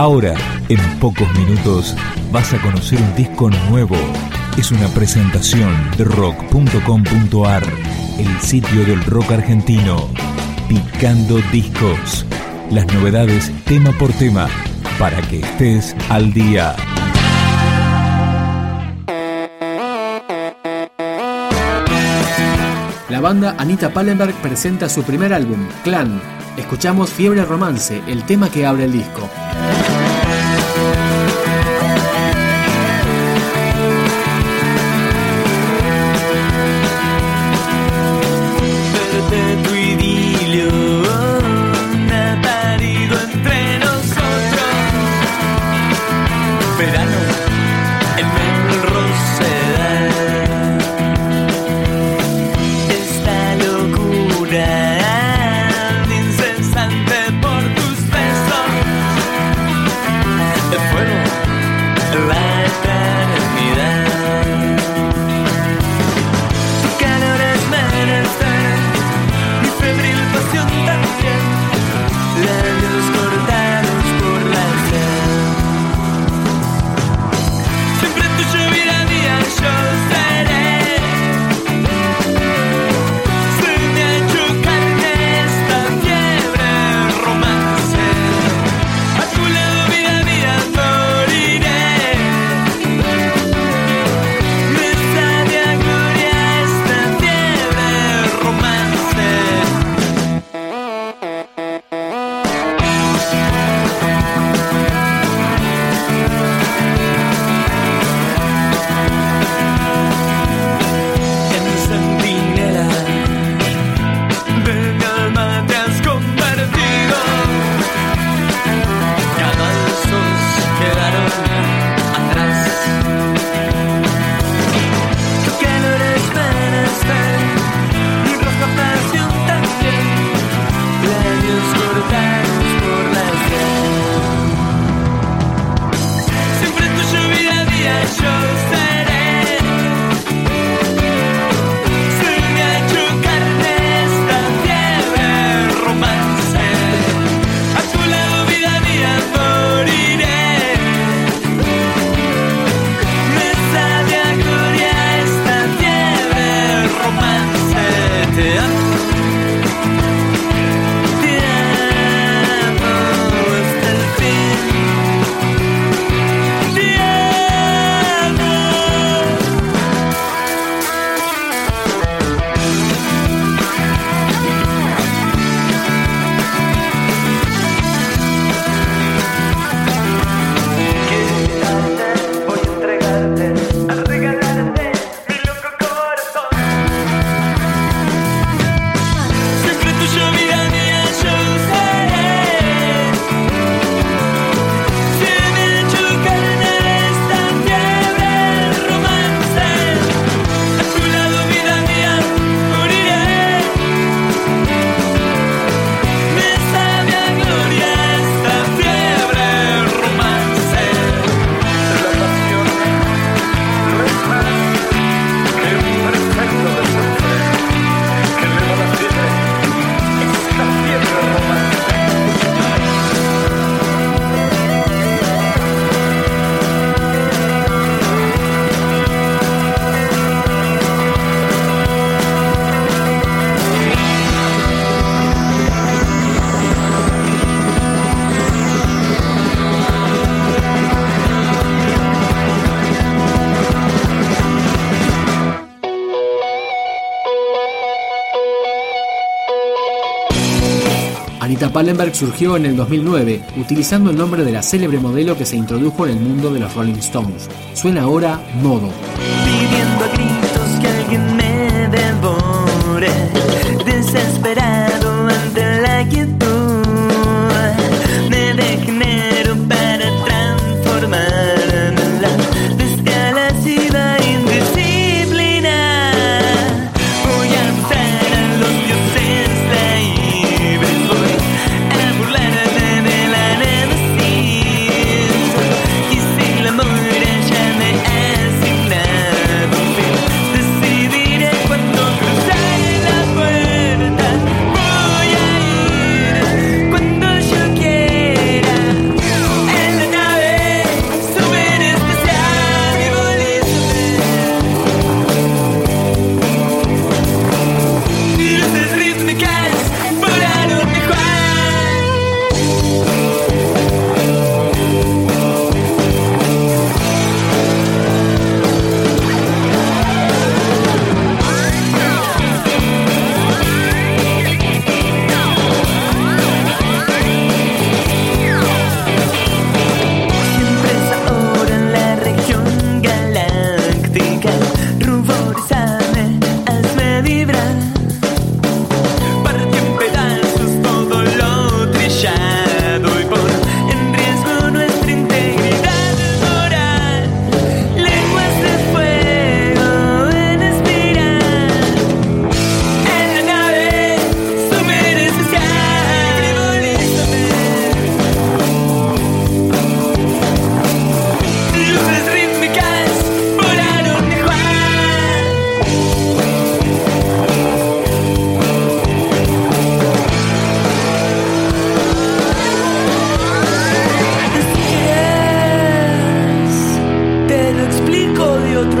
Ahora, en pocos minutos, vas a conocer un disco nuevo. Es una presentación de rock.com.ar, el sitio del rock argentino. Picando discos. Las novedades tema por tema, para que estés al día. La banda Anita Pallenberg presenta su primer álbum, Clan. Escuchamos Fiebre Romance, el tema que abre el disco. Anita Pallenberg surgió en el 2009 utilizando el nombre de la célebre modelo que se introdujo en el mundo de los Rolling Stones. Suena ahora Modo.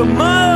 tomorrow.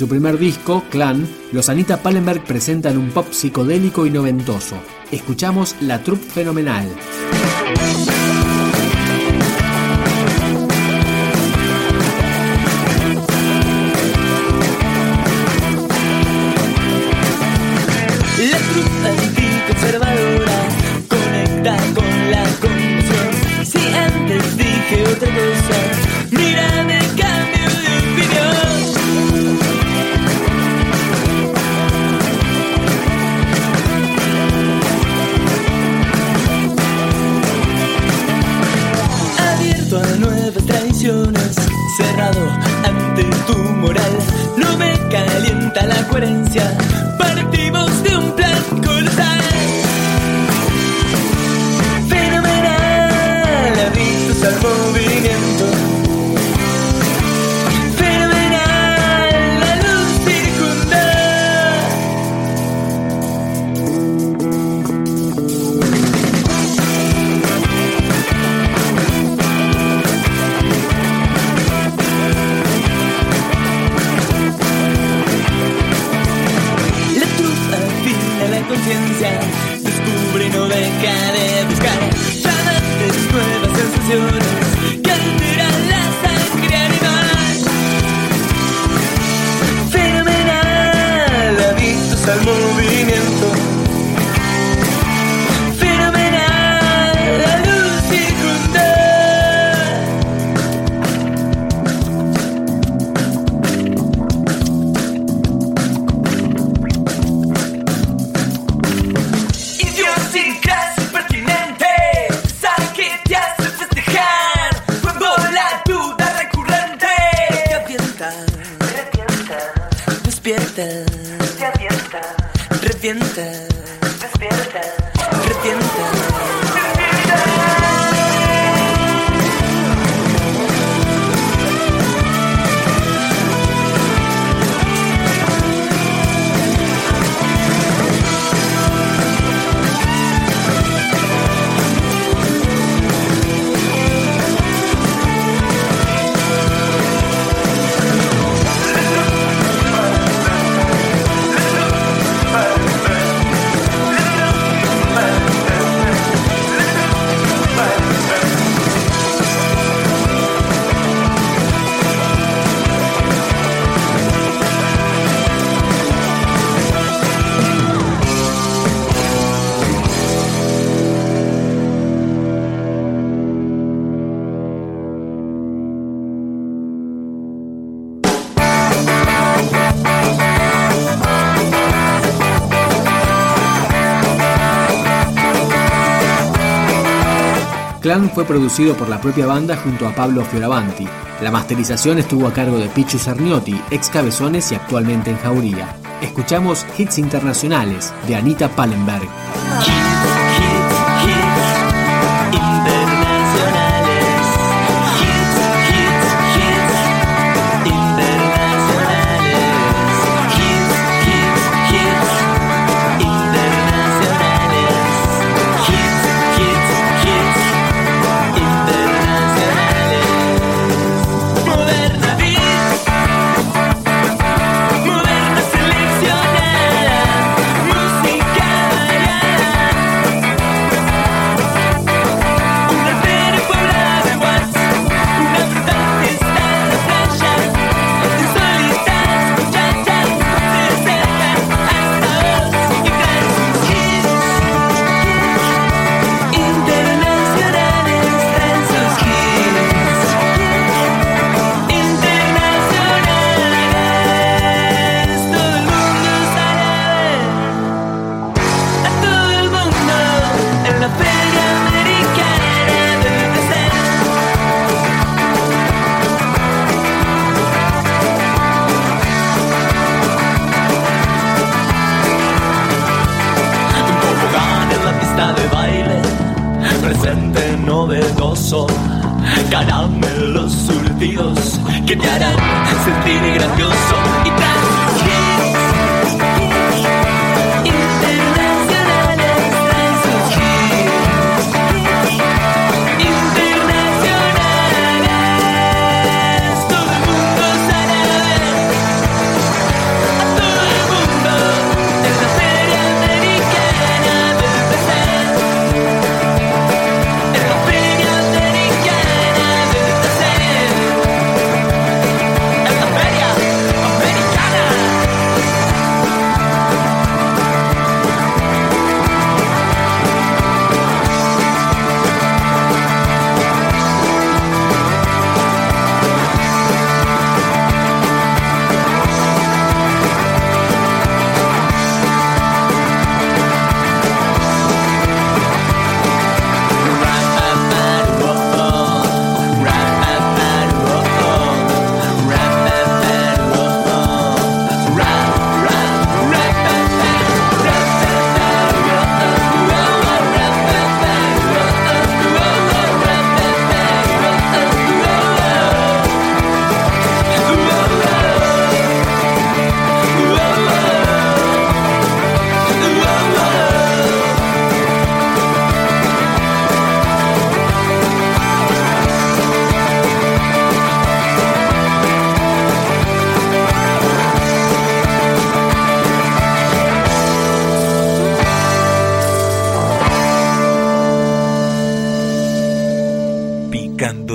Su primer disco, Clan, los Anita Pallenberg presentan un pop psicodélico y noventoso. Escuchamos La Troupe Fenomenal. Partimos movimiento. Fenomenal, la luz circunda. Idiosincrasia pertinente, sabe que te hace festejar. Huevo la duda recurrente. Te avienta, despierta, te avienta, revienta, despierta, revienta. Clan fue producido por la propia banda junto a Pablo Fioravanti. La masterización estuvo a cargo de Pichu Sarniotti, ex Cabezones y actualmente en Jauría. Escuchamos hits internacionales de Anita Pallenberg. Surtidos que te harán sentir grandioso